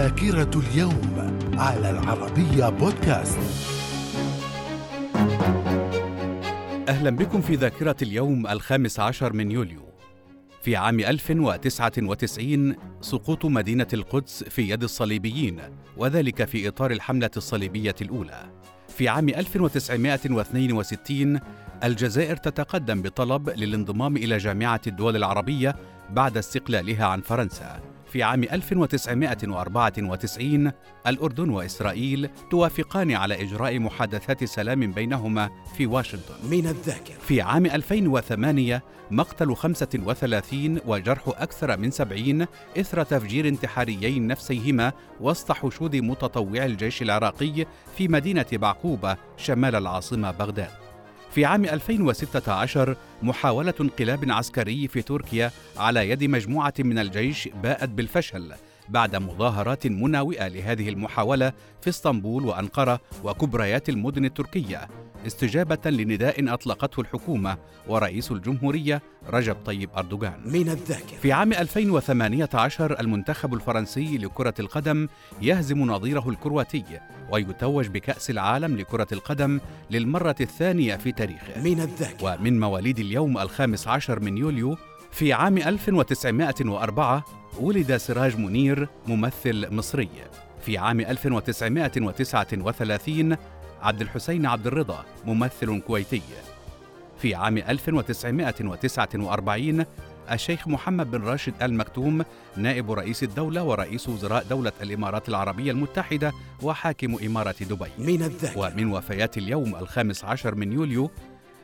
ذاكرة اليوم على العربية بودكاست. أهلا بكم في ذاكرة اليوم الخامس عشر من يوليو. في عام 1099 سقوط مدينة القدس في يد الصليبيين وذلك في إطار الحملة الصليبية الأولى. في عام 1962 الجزائر تتقدم بطلب للانضمام إلى جامعة الدول العربية بعد استقلالها عن فرنسا. في عام 1994 الأردن وإسرائيل توافقان على إجراء محادثات سلام بينهما في واشنطن. من الذاكرة. في عام 2008 مقتل 35 وجرح أكثر من 70 إثر تفجير انتحاريين نفسيهما وسط حشود متطوعي الجيش العراقي في مدينة بعقوبة شمال العاصمة بغداد. في عام 2016 محاولة انقلاب عسكري في تركيا على يد مجموعة من الجيش باءت بالفشل بعد مظاهرات مناوئة لهذه المحاولة في اسطنبول وأنقرة وكبريات المدن التركية. استجابة لنداء أطلقته الحكومة ورئيس الجمهورية رجب طيب أردوغان. من الذاكرة. في عام 2018 المنتخب الفرنسي لكرة القدم يهزم نظيره الكرواتي ويتوج بكأس العالم لكرة القدم للمرة الثانية في تاريخه. من الذاكرة. ومن مواليد اليوم الخامس عشر من يوليو في عام 1904 ولد سراج منير ممثل مصري. في عام 1939 عبد الحسين عبد الرضا ممثل كويتي. في عام 1949 الشيخ محمد بن راشد آل مكتوم نائب رئيس الدولة ورئيس وزراء دولة الإمارات العربية المتحدة وحاكم إمارة دبي. من الذاكرة. ومن وفيات اليوم الخامس عشر من يوليو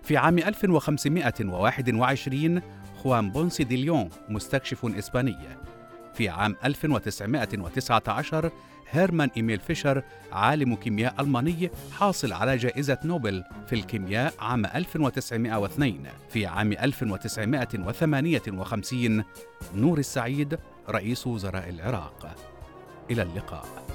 في عام 1521 خوان بونسي دي ليون مستكشف إسباني. في عام 1919 هيرمان إيميل فيشر عالم كيمياء ألماني حاصل على جائزة نوبل في الكيمياء عام 1902 في عام 1958 نور السعيد رئيس وزراء العراق. إلى اللقاء.